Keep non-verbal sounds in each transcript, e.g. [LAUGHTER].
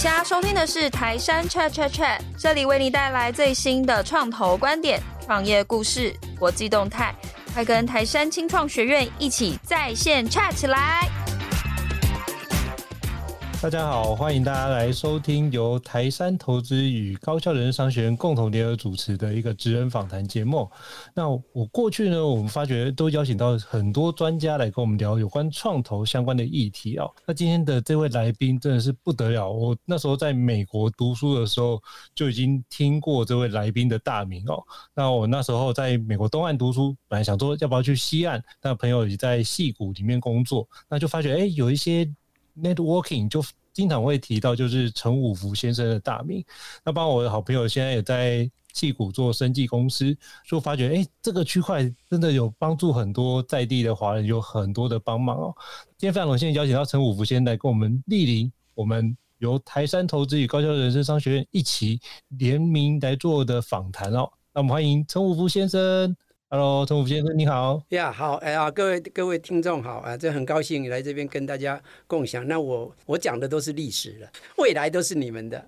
现在收听的是台山 Chat Chat Chat，这里为你带来最新的创投观点、创业故事、国际动态，快跟台山青创学院一起在线 chat 起来！大家好，欢迎大家来收听由台山投资与高校人商学院共同联合主持的一个职人访谈节目。那我过去呢，我们发觉都邀请到很多专家来跟我们聊有关创投相关的议题哦。那今天的这位来宾真的是不得了，我那时候在美国读书的时候就已经听过这位来宾的大名哦。那我那时候在美国东岸读书，本来想说要不要去西岸，但朋友也在戏谷里面工作，那就发觉哎，有一些。Networking 就经常会提到，就是陈五福先生的大名。那帮我的好朋友现在也在矽谷做生技公司，就发觉哎、这个区块真的有帮助很多在地的华人，有很多的帮忙哦。今天非常荣幸邀请到陈五福先生来跟我们莅临，我们由台山投资与高效人生商学院一起联名来做的访谈哦。那我们欢迎陈五福先生。Hello，陈武福先生，你好。呀，yeah, 好，哎呀，各位各位听众好啊，这很高兴来这边跟大家共享。那我我讲的都是历史了，未来都是你们的。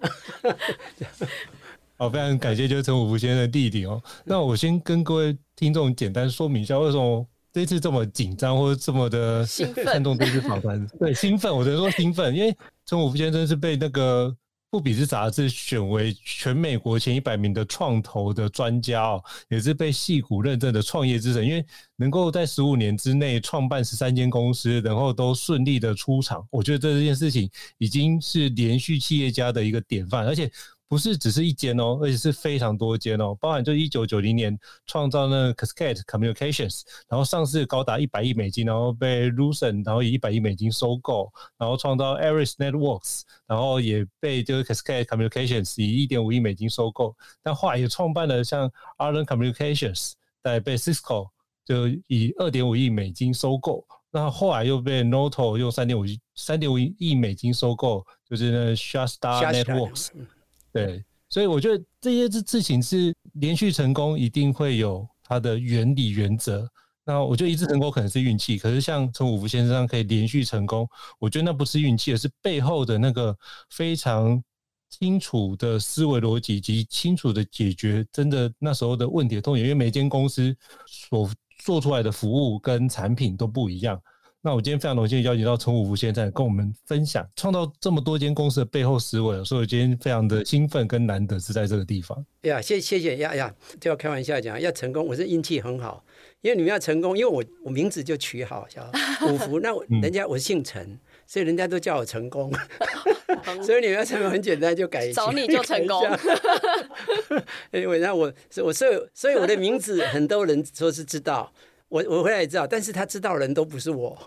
[LAUGHS] 好，非常感谢就是陈武福先生的弟弟哦。那我先跟各位听众简单说明一下，为什么这次这么紧张或者这么的看重 [LAUGHS] 这次访谈？对，兴奋，我只能说兴奋，因为陈武福先生是被那个。富比士杂志选为全美国前一百名的创投的专家哦，也是被戏股认证的创业之神，因为能够在十五年之内创办十三间公司，然后都顺利的出场，我觉得这件事情已经是连续企业家的一个典范，而且。不是只是一间哦，而且是非常多间哦，包含就一九九零年创造那个 Cascade Communications，然后上市高达一百亿美金，然后被 Lucent 然后以一百亿美金收购，然后创造 Aries Networks，然后也被就是 Cascade Communications 以一点五亿美金收购，但后来也创办了像 a r l e n Communications，再被 Cisco 就以二点五亿美金收购，那后来又被 Nortel 用三点五亿三点五亿美金收购，就是那 ShotStar Networks。对，所以我觉得这些事情是连续成功，一定会有它的原理原则。那我觉得一次成功可能是运气，可是像陈五福先生可以连续成功，我觉得那不是运气，而是背后的那个非常清楚的思维逻辑及清楚的解决真的那时候的问题的痛点。因为每间公司所做出来的服务跟产品都不一样。那我今天非常荣幸邀请到陈五福先生跟我们分享创造这么多间公司的背后思维，所以我今天非常的兴奋跟难得是在这个地方。呀，谢谢谢呀呀，就要开玩笑讲，要成功，我是运气很好，因为你们要成功，因为我我名字就取好叫 [LAUGHS] 五福，那人家我姓陈，所以人家都叫我成功 [LAUGHS] [LAUGHS] 所以你们要成功很简单，就改找你就成功。因为那我我所以所以我的名字很多人说是知道。我我回来也知道，但是他知道的人都不是我，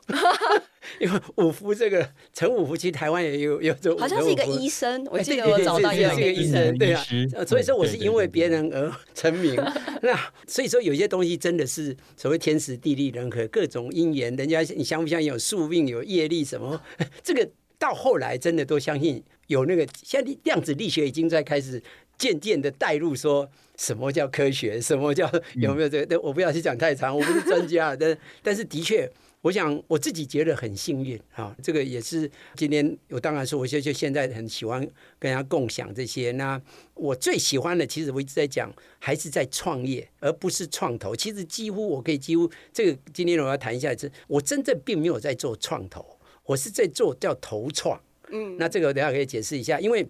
[LAUGHS] 因为五福这个陈五福，其实台湾也有有这，好像是一个医生，我记得我找到一个医生，对啊，所以说我是因为别人而成 [LAUGHS] 名。[LAUGHS] 那所以说有些东西真的是所谓天时地利人和，各种因缘，人家你相不相信有宿命有业力什么？这个到后来真的都相信有那个，现在量子力学已经在开始。渐渐的带入说什么叫科学，什么叫有没有这个？我不要去讲太长，[LAUGHS] 我不是专家。但但是的确，我想我自己觉得很幸运啊。这个也是今天我当然说，我就就现在很喜欢跟人家共享这些。那我最喜欢的，其实我一直在讲，还是在创业，而不是创投。其实几乎我可以几乎这个今天我要谈一下，是我真正并没有在做创投，我是在做叫投创。嗯，那这个等下可以解释一下，因为。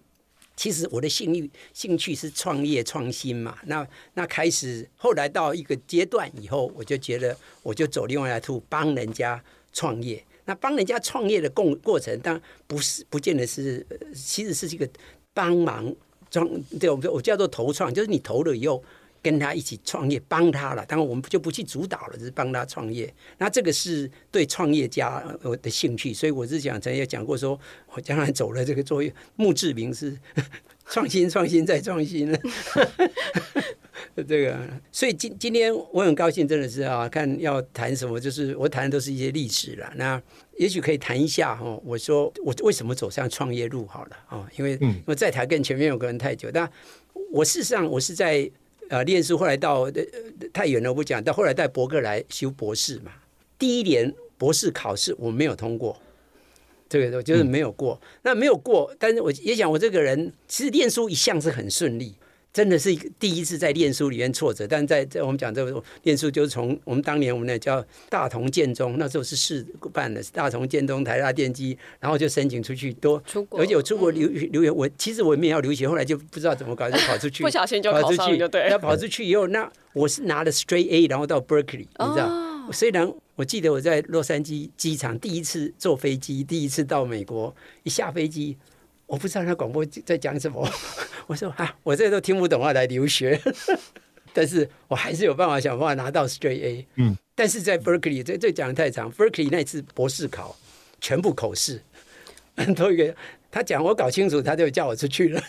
其实我的兴趣兴趣是创业创新嘛，那那开始后来到一个阶段以后，我就觉得我就走另外一条路，帮人家创业。那帮人家创业的过过程，当然不是不见得是，其实是这个帮忙创，对，我我叫做投创，就是你投了以后。跟他一起创业，帮他了。当然，我们就不去主导了，只是帮他创业。那这个是对创业家我的兴趣，所以我是讲，曾经也讲过说，说我将来走了这个作业，墓志铭是 [LAUGHS] 创新、创新再创新。[LAUGHS] 这个，所以今今天我很高兴，真的是啊，看要谈什么，就是我谈的都是一些历史了。那也许可以谈一下哈，我说我为什么走上创业路好了啊？因为我在台跟前面有个人太久，但我事实上我是在。呃，念书后来到、呃、太远了，我不讲。到后来带伯克来修博士嘛，第一年博士考试我没有通过，这个就是没有过。那没有过，但是我也想，我这个人其实念书一向是很顺利。真的是第一次在念书里面挫折，但是在在我们讲这个念书，就是从我们当年我们那叫大同建中，那时候是市办的，大同建中台大电机，然后就申请出去多出国，而且我出国留留学，我其实我也没有要留学，后来就不知道怎么搞就跑出去，不小心就跑出去就对。那跑出去以后，那我是拿了 straight A，然后到 Berkeley，你知道？哦、虽然我记得我在洛杉矶机场第一次坐飞机，第一次到美国，一下飞机。我不知道那广播在讲什么，[LAUGHS] 我说啊，我这都听不懂啊，来留学，[LAUGHS] 但是我还是有办法想办法拿到 straight A。嗯，但是在 Berkeley 这这讲的太长，Berkeley 那次博士考全部口试，[LAUGHS] 都一个他讲我搞清楚，他就叫我出去了。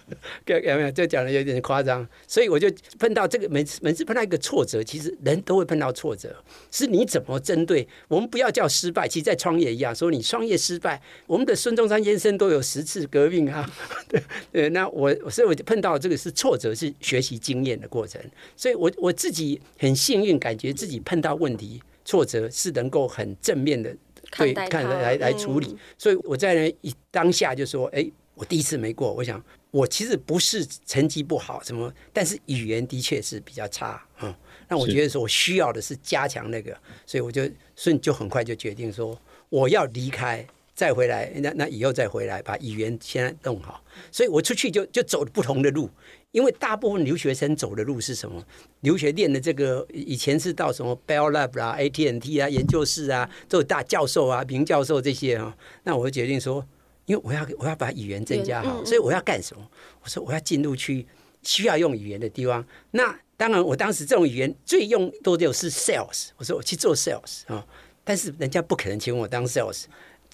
[LAUGHS] 有没有？就讲的有点夸张，所以我就碰到这个每次每次碰到一个挫折，其实人都会碰到挫折，是你怎么针对？我们不要叫失败，其实，在创业一样，说你创业失败，我们的孙中山先生都有十次革命啊。[LAUGHS] 对对，那我所以我就碰到这个是挫折，是学习经验的过程。所以我我自己很幸运，感觉自己碰到问题挫折是能够很正面的对看来来处理。所以我在那一当下就说，哎，我第一次没过，我想。我其实不是成绩不好，什么，但是语言的确是比较差，嗯，那我觉得说我需要的是加强那个，所以我就顺就很快就决定说我要离开，再回来，那那以后再回来把语言先弄好，所以我出去就就走不同的路，因为大部分留学生走的路是什么？留学念的这个以前是到什么 Bell Lab 啊、AT&T 啊研究室啊，做大教授啊、名教授这些啊，那我就决定说。因为我要我要把语言增加好，所以我要干什么？我说我要进入去需要用语言的地方。那当然，我当时这种语言最用多的是 sales。我说我去做 sales 啊，但是人家不可能请我当 sales，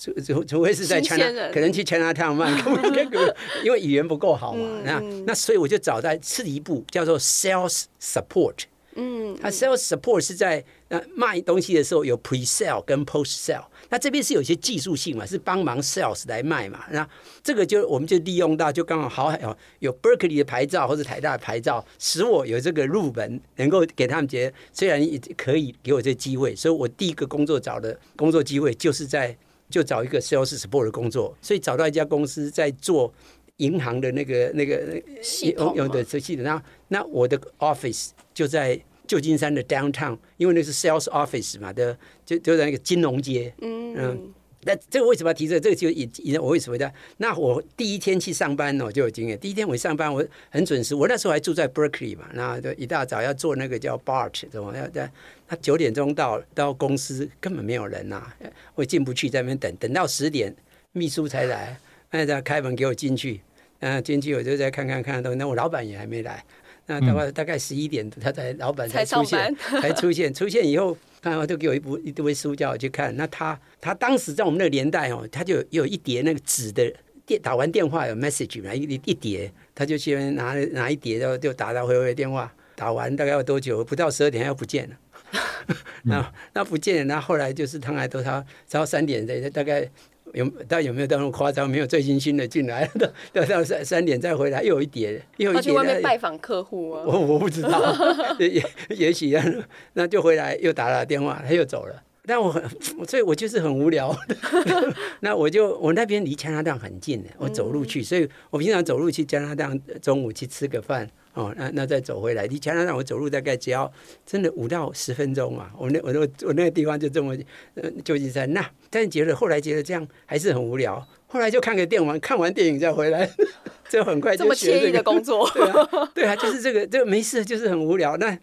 除除除非是在 China，可能去 Chinatown 卖，[LAUGHS] [LAUGHS] 因为语言不够好嘛。那那所以我就找在次一步叫做 sales support。嗯，他 sales support 是在呃卖东西的时候有 pre sale 跟 post sale。那这边是有些技术性嘛，是帮忙 sales 来卖嘛。那这个就我们就利用到，就刚好好有有 Berkeley 的牌照或者台大的牌照，使我有这个入门，能够给他们觉得虽然也可以给我这个机会，所以我第一个工作找的工作机会就是在就找一个 sales support 的工作，所以找到一家公司在做银行的那个那个用用的这系统，那那我的 office 就在。旧金山的 downtown，因为那是 sales office 嘛的，就就在那个金融街。嗯嗯，那这个为什么要提这个？这个就引引我为什么的？那我第一天去上班呢，就有经验。第一天我上班，我很准时。我那时候还住在 Berkeley 嘛，那就一大早要坐那个叫 BART，怎么要在？他九点钟到到公司根本没有人呐、啊，我进不去，在那边等等到十点，秘书才来，那他开门给我进去。嗯，进去我就再看看看东西，那我老板也还没来。那大概大概十一点，他才老板才出现，才出现。出现以后，他都给我一部一堆书叫我去看。那他他当时在我们那个年代哦，他就有一叠那个纸的电，打完电话有 message 嘛，一一叠，他就先拿拿一叠，然后就打打回回电话。打完大概要多久？不到十二点，他又不见了。[LAUGHS] 那那不见了，那后来就是他来都他到三点的大概。有，但有没有到那么夸张？没有最新新的进来，[LAUGHS] 到到三三点再回来，又有一叠，又去外面拜访客户啊？我我不知道，[LAUGHS] 也也许那就回来又打了电话，他又走了。但我很，所以我就是很无聊。[LAUGHS] 那我就我那边离加拿大很近的，我走路去，所以我平常走路去加拿大，中午去吃个饭。哦，那那再走回来，离加拿大我走路大概只要真的五到十分钟啊。我那我那我那个地方就这么呃旧金山。那但是觉得后来觉得这样还是很无聊，后来就看个电玩，看完电影再回来，[LAUGHS] 就很快这么惬意的工作。对啊，对啊，就是这个这个没事，就是很无聊。那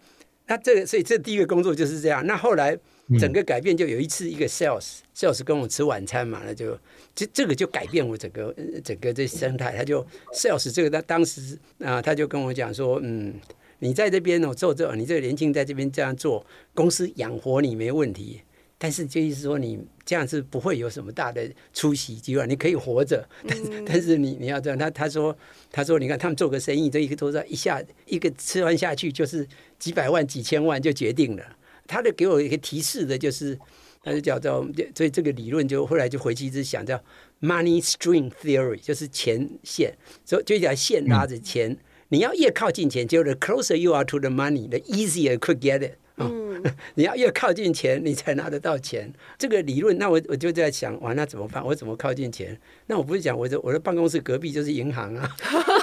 那这个所以这第一个工作就是这样。那后来。整个改变就有一次，一个 sales sales 跟我吃晚餐嘛，那就这这个就改变我整个整个这生态。他就 sales 这个他当时啊，他就跟我讲说，嗯，你在这边哦做这，你这个年轻在这边这样做，公司养活你没问题，但是就意思说你这样是不会有什么大的出息机会，你可以活着，但是但是你你要这样。他他说他说你看他们做个生意，这一个多少一下一个吃完下去就是几百万几千万就决定了。他的给我一个提示的就是，他就叫做，所以这个理论就后来就回去一直想叫 money string theory，就是钱线，所以就一条线拉着钱，你要越靠近钱，就 the closer you are to the money，the easier you could get it。嗯，你要越靠近钱，你才拿得到钱。这个理论，那我我就在想，哇，那怎么办？我怎么靠近钱？那我不是讲，我的我的办公室隔壁就是银行啊，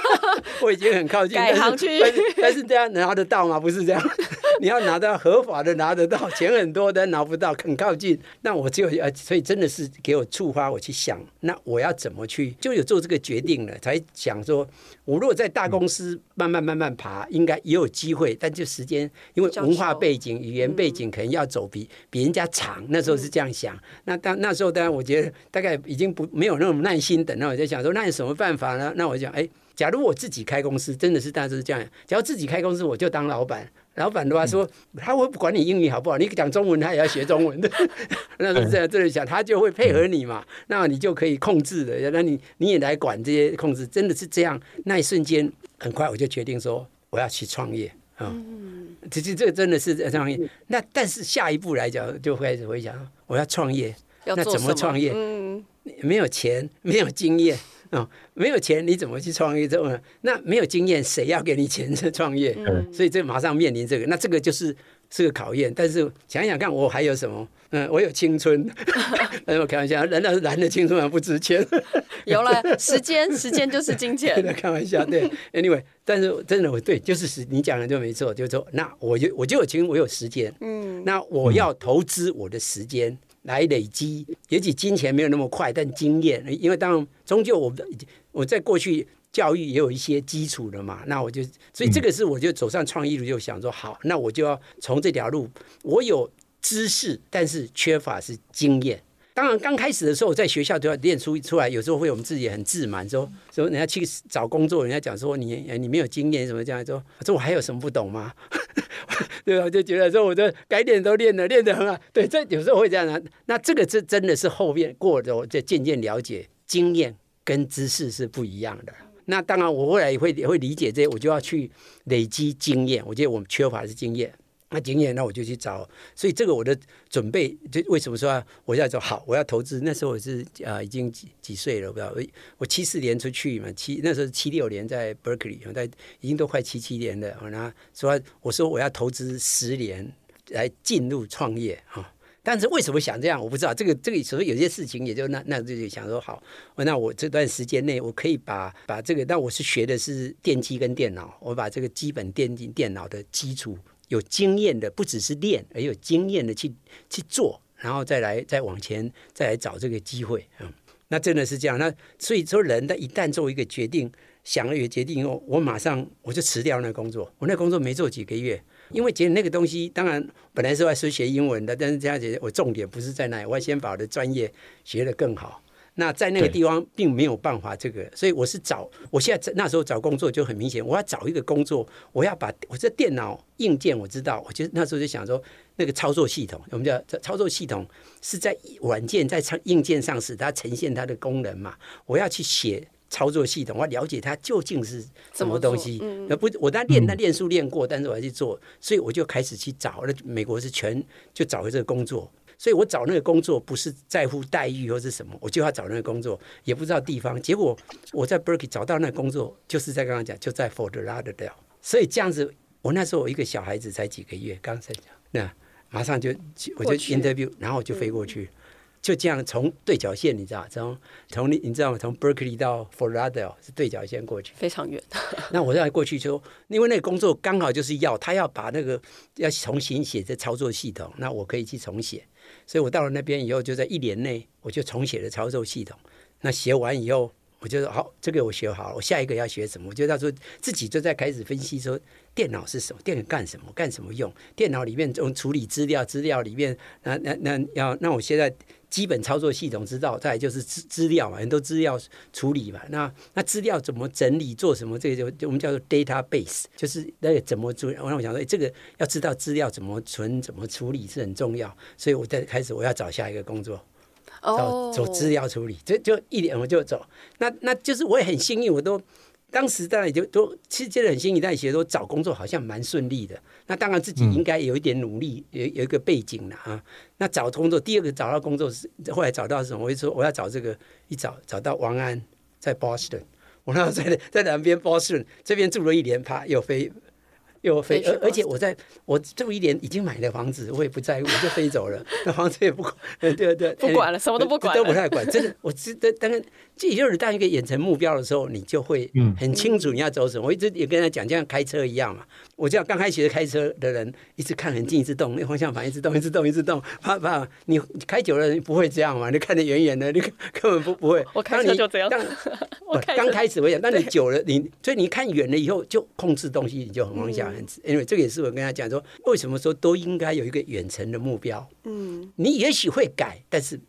[LAUGHS] 我已经很靠近，改行去，但是但是这样拿得到吗？不是这样。[LAUGHS] 你要拿到合法的拿得到，钱很多但拿不到，很靠近。那我就呃，所以真的是给我触发我去想，那我要怎么去，就有做这个决定了，才想说，我如果在大公司慢慢慢慢爬，应该也有机会，但就时间，因为文化背景、语言背景可能要走比比人家长。那时候是这样想。那当那时候当然，我觉得大概已经不没有那种耐心等。那我在想说，那有什么办法呢？那我就讲，哎，假如我自己开公司，真的是大致是这样。假如自己开公司，我就当老板。老板的话说，他会不管你英语好不好，你讲中文他也要学中文的。[LAUGHS] 那是这样这里想，他就会配合你嘛。那你就可以控制的，那你你也来管这些控制，真的是这样。那一瞬间，很快我就决定说，我要去创业啊。其实这个真的是创业。那但是下一步来讲，就开始会想，我要创业，那怎么创业？嗯，没有钱，没有经验。哦，没有钱你怎么去创业？这么那没有经验，谁要给你钱去创业？嗯，所以这马上面临这个，那这个就是是个考验。但是想想看，我还有什么？嗯，我有青春。[LAUGHS] 我开玩笑，难道是男的青春还不值钱？[LAUGHS] 有了时间，时间就是金钱。[LAUGHS] 开玩笑，对。Anyway，但是真的我对，就是你讲的就没错，就是说，那我就我就有钱，我有时间。嗯，那我要投资我的时间。来累积，也许金钱没有那么快，但经验，因为当然终究我我在过去教育也有一些基础的嘛，那我就所以这个是我就走上创意路，就想说好，那我就要从这条路，我有知识，但是缺乏是经验。当然，刚开始的时候，在学校都要练出出来。有时候会我们自己很自满，说说人家去找工作，人家讲说你你没有经验什么这样说，说我还有什么不懂吗？[LAUGHS] 对我？就觉得说我的改点都练了，练得很好。对，这有时候会这样啊。那这个是真的是后面过的，我就渐渐了解，经验跟知识是不一样的。那当然，我后来也会也会理解这些，我就要去累积经验。我觉得我们缺乏的是经验。那经验，那我就去找。所以这个我的准备，就为什么说我要说好，我要投资？那时候我是啊、已经几几岁了，不知道。我我七四年出去嘛，七那时候七六年在 Berkeley，在已经都快七七年了。然后说我说我要投资十年来进入创业啊。但是为什么想这样，我不知道。这个这个所以有些事情也就那那就想说好，那我这段时间内我可以把把这个，但我是学的是电机跟电脑，我把这个基本电机电脑的基础。有经验的不只是练，而有经验的去去做，然后再来再往前再来找这个机会，嗯，那真的是这样。那所以说，人的一旦做一个决定，想了一个决定以后，我马上我就辞掉那工作。我那工作没做几个月，因为觉得那个东西，当然本来是要是学英文的，但是这样子我重点不是在那里，我要先把我的专业学得更好。那在那个地方并没有办法这个，所以我是找，我现在那时候找工作就很明显，我要找一个工作，我要把我这电脑硬件我知道，我就那时候就想说，那个操作系统，我们叫操作系统是在软件在硬件上使它呈现它的功能嘛，我要去写操作系统，我要了解它究竟是什么东西，那不我当练那练书练过，但是我要去做，所以我就开始去找，那美国是全就找这个工作。所以我找那个工作不是在乎待遇或是什么，我就要找那个工作，也不知道地方。结果我在 Berkeley 找到那个工作，就是在刚刚讲，就在 Fort Lauderdale。所以这样子，我那时候我一个小孩子才几个月，刚才讲，那马上就我就 interview，然后我就飞过去，就这样从对角线，你知道，从从你你知道吗？从 Berkeley 到 Fort Lauderdale 是对角线过去，非常远。那我再过去就，因为那个工作刚好就是要他要把那个要重新写这操作系统，那我可以去重写。所以我到了那边以后，就在一年内我就重写了操作系统。那写完以后，我就说好，这个我学好了，我下一个要学什么？我就到时候自己就在开始分析说，电脑是什么？电脑干什么？干什么用？电脑里面从处理资料，资料里面那那那要那我现在。基本操作系统知道，再来就是资资料嘛，很多资料处理嘛。那那资料怎么整理，做什么？这个就就我们叫做 database，就是那个怎么做。我让我想说，哎，这个要知道资料怎么存、怎么处理是很重要。所以我在开始我要找下一个工作，找走资料处理，就就一点我就走。那那就是我也很幸运，我都。当时当然也就都其实觉得很新一代其实都找工作好像蛮顺利的。那当然自己应该有一点努力，有有一个背景了啊。那找工作，第二个找到工作是后来找到什么？我就说我要找这个，一找找到王安在 Boston，我那时候在在南边 Boston 这边住了一年，啪又飞又飞，而而且我在我这一年已经买了房子，我也不在乎，我就飞走了，[LAUGHS] 那房子也不管，对对对，不管了，什么都不管，都不太管，真的，我记得当然。这也就是当一个远程目标的时候，你就会很清楚你要走什么。嗯、我一直也跟他讲，就像开车一样嘛。我这样刚开始开车的人，一直看很近，一直动，那方向盘一直动，一直动，一直动，怕怕。你开久了，你不会这样嘛？你看得远远的，你 [LAUGHS] 根本不不会。我开车就这样。当 [LAUGHS] 我刚开始我讲，但你久了，你所以你看远了以后，就控制东西，你就很方向很直。因为这个也是我跟他讲说，为什么说都应该有一个远程的目标。嗯，你也许会改，但是。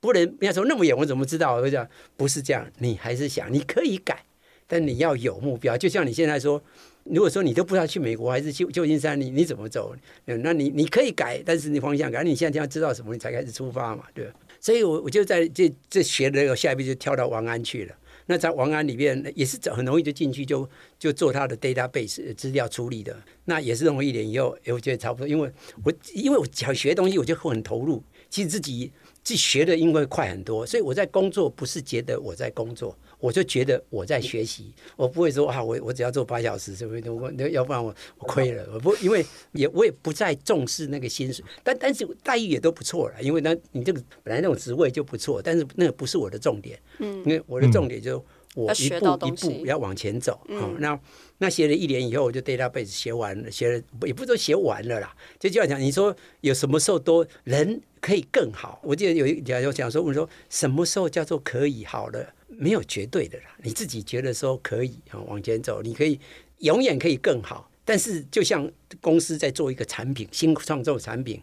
不能人家说那么远，我怎么知道？我讲不是这样，你还是想你可以改，但你要有目标。就像你现在说，如果说你都不知道去美国还是去旧金山，你你怎么走？那你你可以改，但是你方向改，你现在就要知道什么，你才开始出发嘛，对？所以我我就在这这学了以后，下一步就跳到王安去了。那在王安里面也是很容易就进去就就做他的 database 资料处理的，那也是用了一年以后，我觉得差不多，因为我因为我想学东西，我就会很投入，其实自己。自己学的因为快很多，所以我在工作不是觉得我在工作，我就觉得我在学习。我不会说啊，我我只要做八小时，是不是？我要不然我我亏了。我不因为也我也不再重视那个薪水，但但是待遇也都不错了。因为那你这个本来那种职位就不错，但是那个不是我的重点。嗯，因为我的重点就是我一步一步要往前走。嗯，那那学了一年以后，我就 database 学完了，学了也不是说学完了啦，就就要讲。你说有什么时候都人？可以更好。我记得有一讲有讲说，我说什么时候叫做可以好了？没有绝对的啦。你自己觉得说可以啊，往前走，你可以永远可以更好。但是就像公司在做一个产品，新创作产品，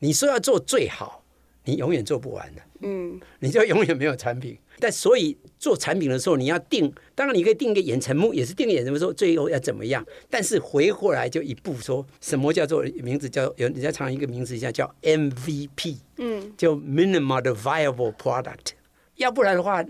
你说要做最好，你永远做不完的。嗯，你就永远没有产品。但所以做产品的时候，你要定，当然你可以定一个远程目，也是定个远程目，说最后要怎么样。但是回过来就一步说，什么叫做名字叫有人家常一个名字一下叫 MVP，嗯，叫 Minimum Viable Product，要不然的话。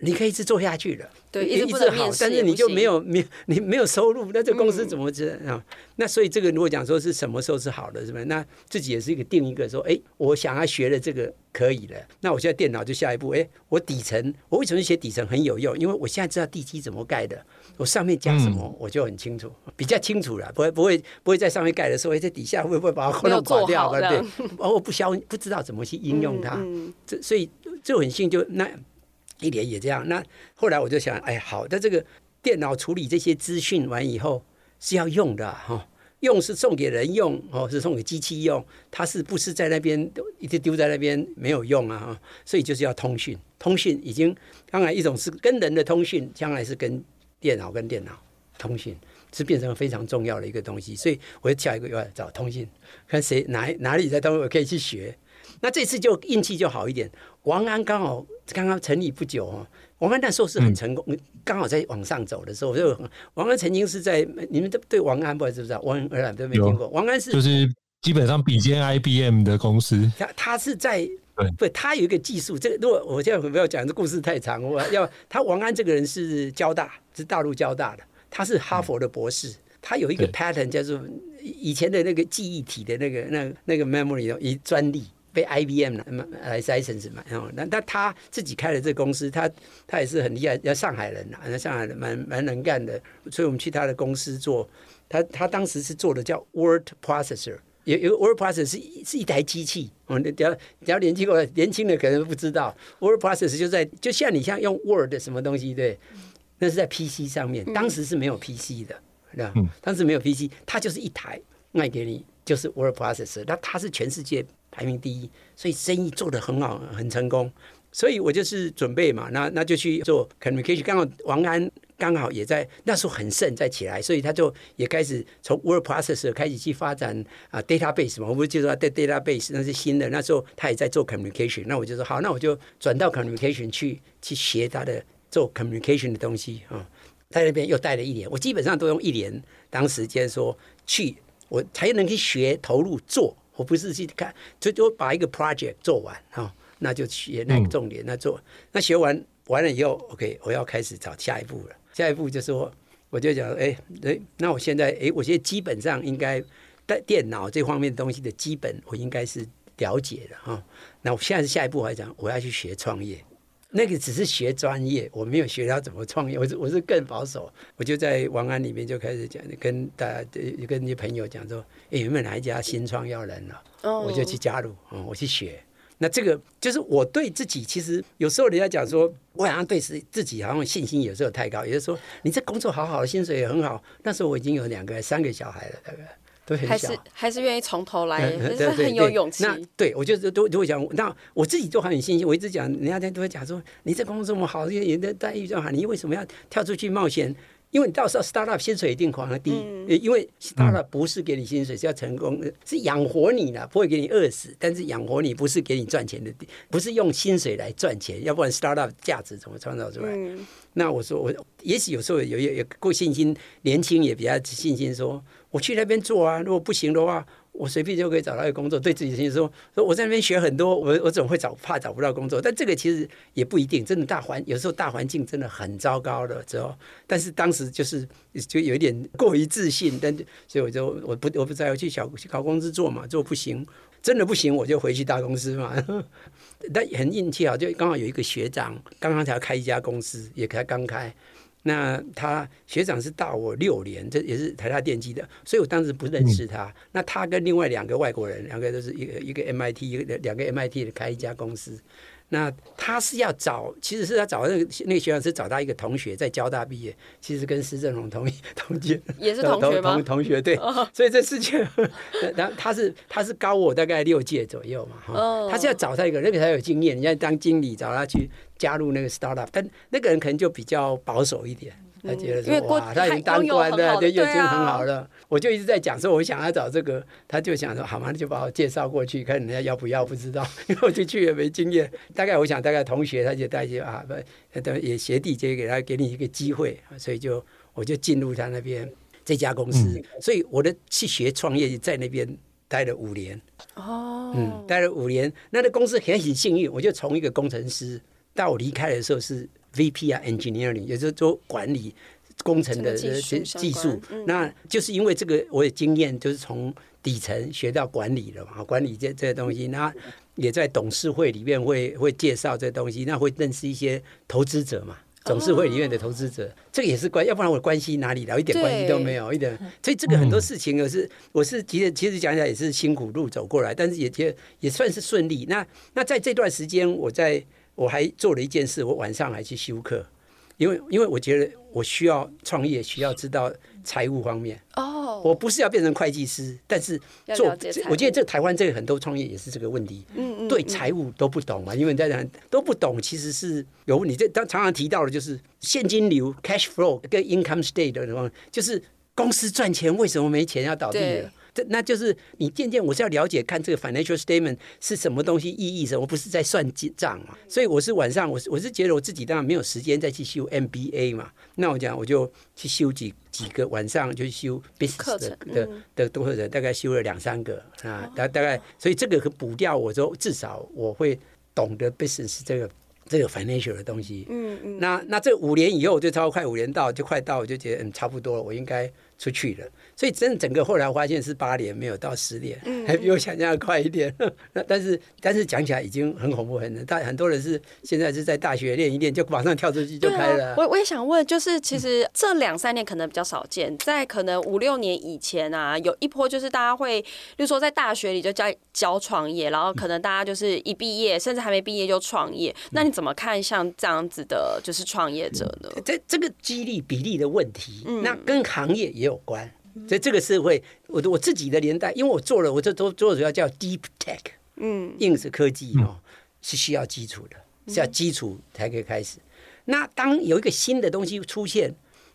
你可以一直做下去的，对，一直不能面试，但是你就没有没你没有收入，那这公司怎么知道啊？嗯、那所以这个如果讲说是什么时候是好的，是不是？那自己也是一个定一个说，哎，我想要学的这个可以了。那我现在电脑就下一步，哎，我底层我为什么写底层很有用？因为我现在知道地基怎么盖的，我上面加什么我就很清楚，比较清楚了，不会不会不会在上面盖的时候，在底下会不会把它弄垮掉？对，而我不消不知道怎么去应用它，嗯嗯、这所以就很幸就那。一年也这样，那后来我就想，哎，好的，这个电脑处理这些资讯完以后是要用的哈，用是送给人用哦，是送给机器用，它是不是在那边一直丢在那边没有用啊？所以就是要通讯，通讯已经当然一种是跟人的通讯，将来是跟电脑跟电脑通讯，是变成非常重要的一个东西，所以我就下一个要找通讯，看谁哪哪里在通，我可以去学。那这次就运气就好一点，王安刚好刚刚成立不久哦。王安那时候是很成功，刚好在往上走的时候，就王安曾经是在你们都对王安不知道知不知道？王安尔都没听过。王安是就是基本上比肩 IBM 的公司。他他是在对，他有一个技术。这个如果我现在不要讲，这故事太长，我要他王安这个人是交大，是大陆交大的，他是哈佛的博士，他有一个 pattern 叫做以前的那个记忆体的那个那那个 memory 的一专利。被 IBM 来 license 嘛，然后那那他自己开了这个公司，他他也是很厉害，要上海人呐，那上海人蛮蛮能干的，所以我们去他的公司做，他他当时是做的叫 word processor，有有 word processor 是是一台机器，哦，你只要只要年轻过年轻的可能不知道，word processor 就在就像你像用 word 什么东西对，那是在 PC 上面，当时是没有 PC 的，对吧？当时没有 PC，它就是一台卖给你，就是 word processor，那它是全世界。排名第一，所以生意做得很好，很成功。所以我就是准备嘛，那那就去做 communication。刚好王安刚好也在那时候很盛，再起来，所以他就也开始从 word processor 开始去发展啊 database 嘛。我不是就说 database 那是新的，那时候他也在做 communication。那我就说好，那我就转到 communication 去去学他的做 communication 的东西啊。在那边又待了一年，我基本上都用一年当时间说去，我才能去学投入做。我不是去看，就就把一个 project 做完哈，那就学那个重点，那做那学完完了以后，OK，我要开始找下一步了。下一步就是说，我就讲，哎，哎，那我现在，哎，我觉得基本上应该在电脑这方面东西的基本，我应该是了解的哈。那我现在是下一步来讲，我要去学创业。那个只是学专业，我没有学到怎么创业，我是我是更保守。我就在王安里面就开始讲，跟大家跟一些朋友讲说，哎，有没有哪一家新创要人了？哦，我就去加入，嗯，我去学。那这个就是我对自己，其实有时候人家讲说，我好像对自自己好像信心有时候太高，也就是说，你这工作好好的，薪水也很好。那时候我已经有两个、三个小孩了，大概都很小，还是还是愿意从头来，嗯、是很有勇气。那对我就是都都会讲，那我自己都很有信心。我一直讲，人家都会讲说，你这工作这么好，人家待遇这么好，你为什么要跳出去冒险？因为你到时候 startup 薪水一定狂的低，嗯、因为 startup 不是给你薪水，是要成功，是养活你的，不会给你饿死。但是养活你不是给你赚钱的，不是用薪水来赚钱，要不然 startup 价值怎么创造出来？嗯、那我说我也许有时候有有有够信心，年轻也比较信心说，说我去那边做啊，如果不行的话。我随便就可以找到一个工作，对自己心说说我在那边学很多，我我怎么会找怕找不到工作？但这个其实也不一定，真的大环有时候大环境真的很糟糕的时候，但是当时就是就有一点过于自信，但所以我就我不我不在乎去小去搞公司做嘛，做不行，真的不行我就回去大公司嘛。[LAUGHS] 但很运气啊，就刚好有一个学长刚刚才开一家公司，也才刚开。那他学长是大我六年，这也是台大电机的，所以我当时不认识他。嗯、那他跟另外两个外国人，两个都是一个一个 MIT，一个两个 MIT 的开一家公司。那他是要找，其实是要找那个那个学长是找他一个同学在交大毕业，其实跟施正荣同一同届，也是同学吗？同同学对，哦、所以这事情，然后他是他是高我大概六届左右嘛，哈、哦，他是要找他一个那个才有经验，人家当经理找他去加入那个 startup，但那个人可能就比较保守一点。他觉得说哇，他已经当官了，对，已经很好了。我就一直在讲说，我想要找这个，他就想说，好嘛，那就把我介绍过去，看人家要不要，不知道，[LAUGHS] 因为我就去也没经验。大概我想，大概同学他就带去啊，不，等也学弟就给他给你一个机会，所以就我就进入他那边这家公司。所以我的去学创业，在那边待了五年。哦，嗯，待了五年，那个公司很很幸运，我就从一个工程师到我离开的时候是。VP 啊，Engineering 也就是做管理工程的技术，技术，嗯、那就是因为这个，我有经验，就是从底层学到管理了嘛，管理这这些东西，那也在董事会里面会会介绍这东西，那会认识一些投资者嘛，董事会里面的投资者，哦、这个也是关，要不然我关系哪里来？一点关系都没有，一点。所以这个很多事情，我是我是其实其实讲起来也是辛苦路走过来，但是也也也算是顺利。那那在这段时间，我在。我还做了一件事，我晚上还去修课，因为因为我觉得我需要创业，需要知道财务方面。哦，oh, 我不是要变成会计师，但是做，我觉得这台湾这个很多创业也是这个问题。嗯嗯，对财务都不懂嘛，因为大家都不懂，其实是有问题。这当常常提到的就是现金流 （cash flow） 跟 income state 的话，就是公司赚钱为什么没钱要倒闭了？那就是你渐渐我是要了解看这个 financial statement 是什么东西，意义什么，我不是在算账嘛。所以我是晚上，我是我是觉得我自己当然没有时间再去修 MBA 嘛。那我讲我就去修几几个晚上就修 business 的的的课程，大概修了两三个啊，大大概所以这个可补掉，我说至少我会懂得 business 这个这个 financial 的东西。嗯嗯。那那这五年以后就超过快五年到就快到，我就觉得嗯差不多了，我应该出去了。所以真的整个后来我发现是八年，没有到十年，还比我想象的快一点。[LAUGHS] 那但是但是讲起来已经很恐怖，很但很多人是现在是在大学练一练，就马上跳出去就开了。我我也想问，就是其实这两三年可能比较少见，在可能五六年以前啊，有一波就是大家会，就说在大学里就教教创业，然后可能大家就是一毕业甚至还没毕业就创业。那你怎么看像这样子的，就是创业者呢？这这个激励比例的问题，那跟行业也有关。所以这个是会，我我自己的年代，因为我做了，我这都做的主要叫 deep tech，嗯，硬是科技哦，是需要基础的，是要基础才可以开始。那当有一个新的东西出现，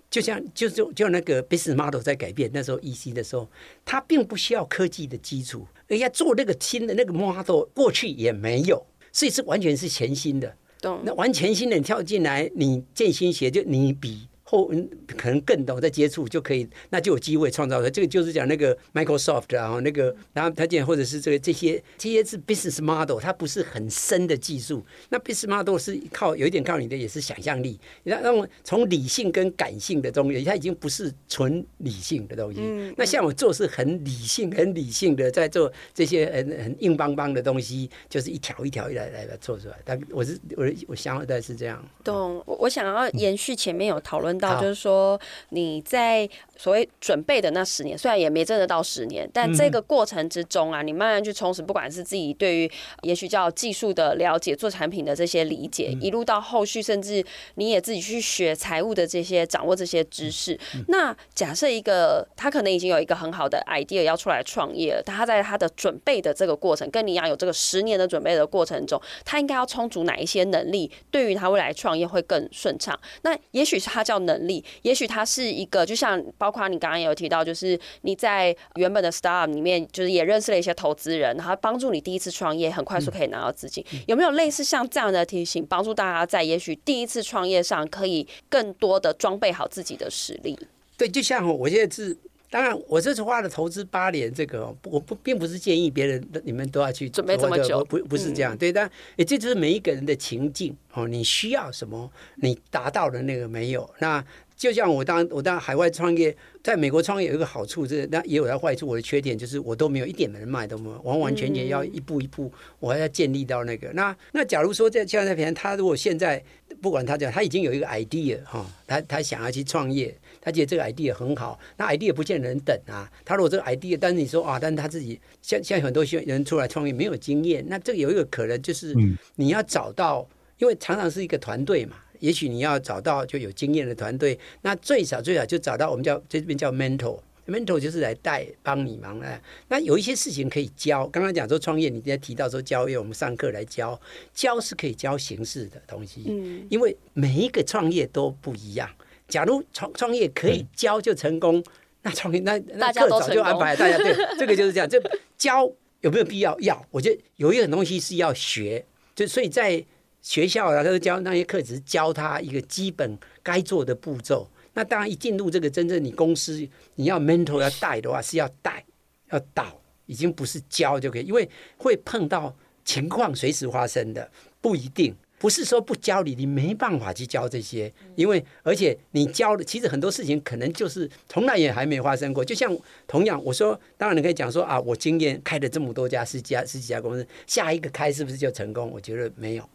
就像就就就那个 business model 在改变，那时候 EC 的时候，它并不需要科技的基础，人家做那个新的那个 model 过去也没有，所以是完全是全新的。懂？那完全新的你跳进来，你见新学就你比。后可能更懂，在接触就可以，那就有机会创造的。这个就是讲那个 Microsoft 啊，那个然后他讲或者是这个这些这些是 business model，它不是很深的技术。那 business model 是靠有一点靠你的也是想象力，那那我从理性跟感性的东西，它已经不是纯理性的东西。嗯、那像我做是很理性、很理性的在做这些很很硬邦邦的东西，就是一条一条一来来来做出来。但我是我我想的是这样。懂，我我想要延续前面有讨论到，就是说你在所谓准备的那十年，虽然也没真的到十年，但这个过程之中啊，你慢慢去充实，不管是自己对于也许叫技术的了解、做产品的这些理解，一路到后续，甚至你也自己去学财务的这些、掌握这些知识。那假设一个他可能已经有一个很好的 idea 要出来创业了，他在他的准备的这个过程，跟你一样有这个十年的准备的过程中，他应该要充足哪一些能力，对于他未来创业会更顺畅？那也许是他叫能力，也许他是一个，就像包括你刚刚也有提到，就是你在原本的 startup 里面，就是也认识了一些投资人，然后帮助你第一次创业很快速可以拿到资金。有没有类似像这样的提醒，帮助大家在也许第一次创业上可以更多的装备好自己的实力？对，就像我现在是。当然，我这次花了投资八年，这个我不并不是建议别人你们都要去准备这么久，不不是这样，对，但也这就是每一个人的情境哦，你需要什么，你达到的那个没有。那就像我当我当海外创业，在美国创业有一个好处，是那也有它坏处。我的缺点就是我都没有一点人脉，都没有，完完全全要一步一步，我还要建立到那个。那那假如说在像那边，他如果现在不管他讲，他已经有一个 idea 哈，他他想要去创业。他觉得这个 idea 很好，那 idea 不见得能等啊。他如果这个 idea，但是你说啊，但是他自己像像很多人出来创业没有经验，那这个有一个可能就是你要找到，因为常常是一个团队嘛，也许你要找到就有经验的团队，那最少最少就找到我们叫这边叫 mentor，mentor 就是来带帮你忙的。那有一些事情可以教，刚刚讲说创业，你今天提到说教，业我们上课来教，教是可以教形式的东西，嗯，因为每一个创业都不一样。假如创创业可以教就成功，嗯、那创业那那课早就安排大家，大家对 [LAUGHS] 这个就是这样。这教有没有必要？要，我觉得有一个东西是要学，就所以在学校啊，他都教那些课，只是教他一个基本该做的步骤。那当然一进入这个真正你公司，你要 mentor 要带的话，是要带要导，已经不是教就可以，因为会碰到情况随时发生的，不一定。不是说不教你，你没办法去教这些，因为而且你教的，其实很多事情可能就是从来也还没发生过。就像同样，我说当然你可以讲说啊，我经验开了这么多家十几家十几家公司，下一个开是不是就成功？我觉得没有，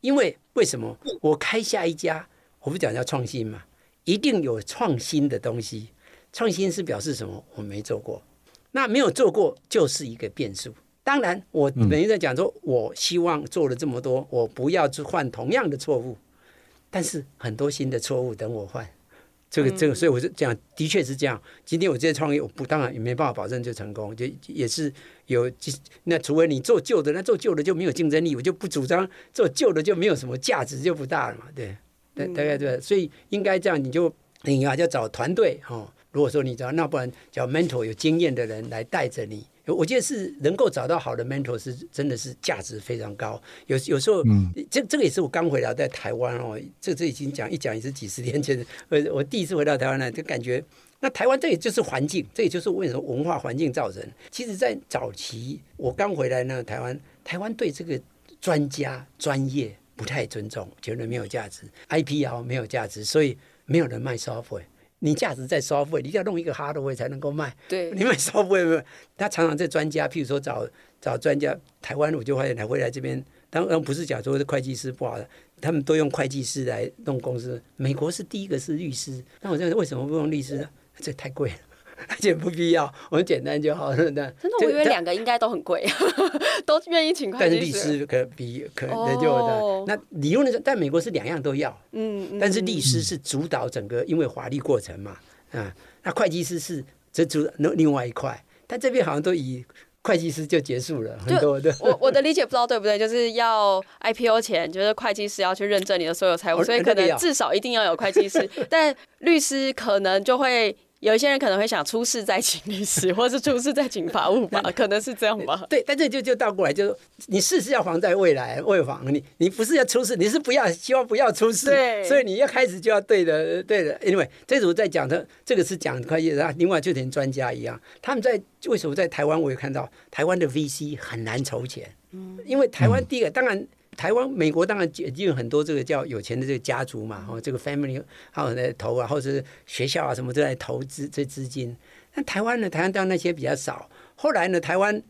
因为为什么我开下一家，我不讲叫创新嘛，一定有创新的东西。创新是表示什么？我没做过，那没有做过就是一个变数。当然，我等于在讲说，我希望做了这么多，我不要去犯同样的错误。但是很多新的错误等我犯，这个这个，所以我是讲，的确是这样。今天我这些创业，我不当然也没办法保证就成功，就也是有。那除非你做旧的，那做旧的就没有竞争力，我就不主张做旧的就没有什么价值，就不大了嘛。对，大大概对。所以应该这样，你就你啊要找团队哦。如果说你找，那不然叫 mentor 有经验的人来带着你。我觉得是能够找到好的 mentor 是真的是价值非常高。有有时候，嗯、这这个也是我刚回来在台湾哦，这这已经讲一讲也是几十年前。我我第一次回到台湾呢，就感觉那台湾这也就是环境，这也就是为什么文化环境造成。其实，在早期我刚回来呢，台湾台湾对这个专家专业不太尊重，觉得没有价值，IP 啊没有价值，所以没有人卖 software。你价值在 software，你一定要弄一个 hardware 才能够卖。对，你卖 software，他常常在专家，譬如说找找专家，台湾我就发现来回来这边，当然不是讲说是会计师不好的，他们都用会计师来弄公司。美国是第一个是律师，那我认为为什么不用律师呢？这太贵了。而且不必要，我们简单就好了。那真的，我以为两个应该都很贵，[LAUGHS] 都愿意请会计师。但是律师可比可能就、oh. 那理论上，但美国是两样都要。嗯，但是律师是主导整个，因为法律过程嘛，啊，那会计师是这主另外一块，但这边好像都以会计师就结束了。很多的，我我的理解不知道对不对，就是要 IPO 前，就是会计师要去认证你的所有财务，所以可能至少一定要有会计师，[LAUGHS] 但律师可能就会。有一些人可能会想出事再请律师，[LAUGHS] 或是出事再请法务吧，可能是这样吧。对，但这就就倒过来，就是你事是要防在未来，未防你你不是要出事，你是不要希望不要出事，对，所以你要开始就要对的对的。Anyway，这组在讲的这个是讲会计的，另外就连专家一样，他们在为什么在台湾我也看到台湾的 VC 很难筹钱，嗯，因为台湾第一个当然。台湾、美国当然已经有很多这个叫有钱的这个家族嘛，哦，这个 family 还有在投啊，或者是学校啊什么都在投资这资金。那台湾呢？台湾当然那些比较少。后来呢？台湾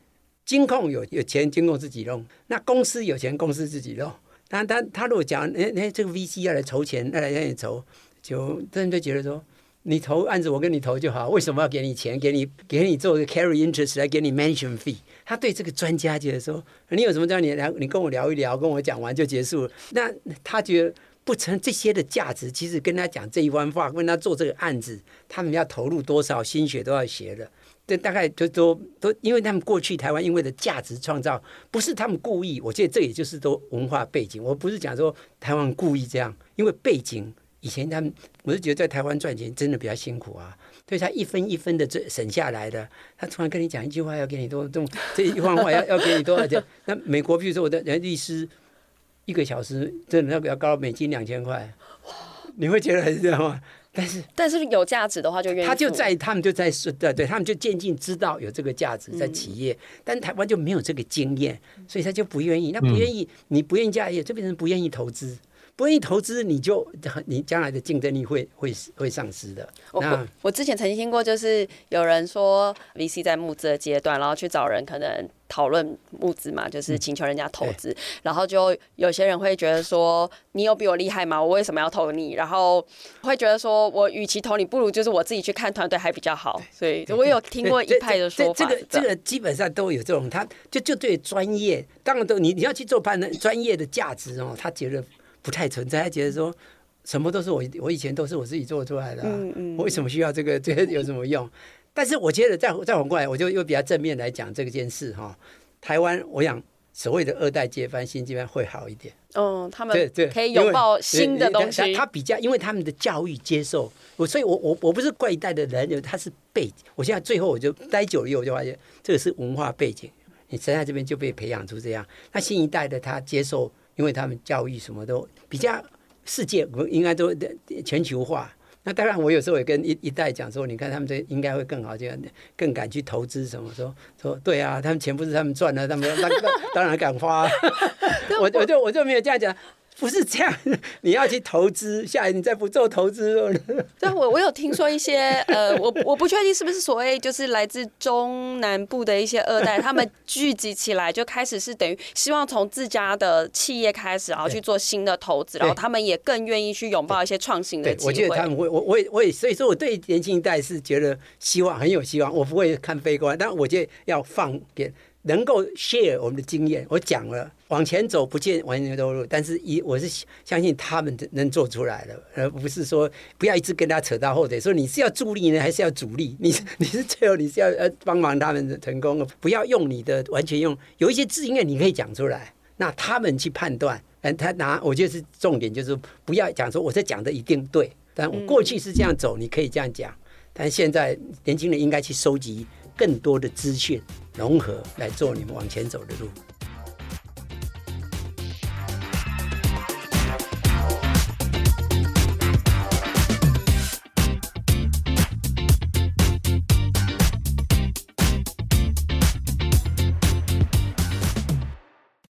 金控有有钱，金控自己弄；那公司有钱，公司自己弄。但他他如果讲，哎哎，这个 VC 要来筹钱，要来让你筹，就真的就觉得说。你投案子，我跟你投就好。为什么要给你钱？给你给你做个 carry interest 来给你 management fee？他对这个专家觉得说，你有什么叫你聊？你跟我聊一聊，跟我讲完就结束了。那他觉得不成这些的价值，其实跟他讲这一番话，跟他做这个案子，他们要投入多少心血都要学的。这大概就都都，因为他们过去台湾因为的价值创造，不是他们故意。我觉得这也就是都文化背景。我不是讲说台湾故意这样，因为背景。以前他们，我是觉得在台湾赚钱真的比较辛苦啊，所以他一分一分的这省下来的，他突然跟你讲一句话，要给你多多，这一番话要 [LAUGHS] 要给你多少钱？那美国，比如说我的人律师，一个小时真的要比较高美金两千块，你会觉得还是这样吗？但是但是有价值的话就愿意，他就在他们就在说对对，他们就渐渐知道有这个价值在企业，嗯、但台湾就没有这个经验，所以他就不愿意。那不愿意，嗯、你不愿意加业，就变成不愿意投资。不愿意投资，你就你将来的竞争力会会会丧失的。我我之前曾经听过，就是有人说 VC 在募资的阶段，然后去找人可能讨论募资嘛，就是请求人家投资，嗯、然后就有些人会觉得说，你有比我厉害吗？我为什么要投你？然后会觉得说我与其投你，不如就是我自己去看团队还比较好。所以我有听过一派的说法，这个这个基本上都有这种，他就就对专业，当然都你你要去做判断，专业的价值哦，他觉得。不太存在，他觉得说什么都是我，我以前都是我自己做出来的，啊，嗯嗯，我为什么需要这个？[LAUGHS] 这个有什么用？但是我觉得再再反过来，我就又比较正面来讲这件事哈。台湾，我想所谓的二代接班、新接班会好一点。嗯，他们对可以拥抱新的东西。他比较，因为他们的教育接受我，所以我我我不是怪一代的人，他是背景。我现在最后我就待久了以后，我就发现这个是文化背景。你生在这边就被培养出这样，那新一代的他接受。因为他们教育什么都比较世界，应该都全球化。那当然，我有时候也跟一一代讲说，你看他们这应该会更好，这样更敢去投资什么。说说对啊，他们钱不是他们赚的，他们当当然敢花。[LAUGHS] 我我就我就没有这样讲。不是这样，你要去投资，下来你再不做投资。[LAUGHS] 对，我我有听说一些，呃，我我不确定是不是所谓就是来自中南部的一些二代，他们聚集起来就开始是等于希望从自家的企业开始，然后去做新的投资，然后他们也更愿意去拥抱一些创新的机会。我觉得他们会，我我也我也，所以说我对年轻一代是觉得希望很有希望，我不会看悲观，但我觉得要放点。能够 share 我们的经验，我讲了，往前走不见完全的路，但是一我是相信他们能做出来的，而不是说不要一直跟他扯到后腿，说你是要助力呢，还是要主力？你 [LAUGHS] 你是最后你是要呃帮忙他们成功，不要用你的完全用有一些经验你可以讲出来，那他们去判断，嗯，他拿我觉得是重点，就是不要讲说我在讲的一定对，但我过去是这样走，你可以这样讲，但现在年轻人应该去收集更多的资讯。融合来做你们往前走的路。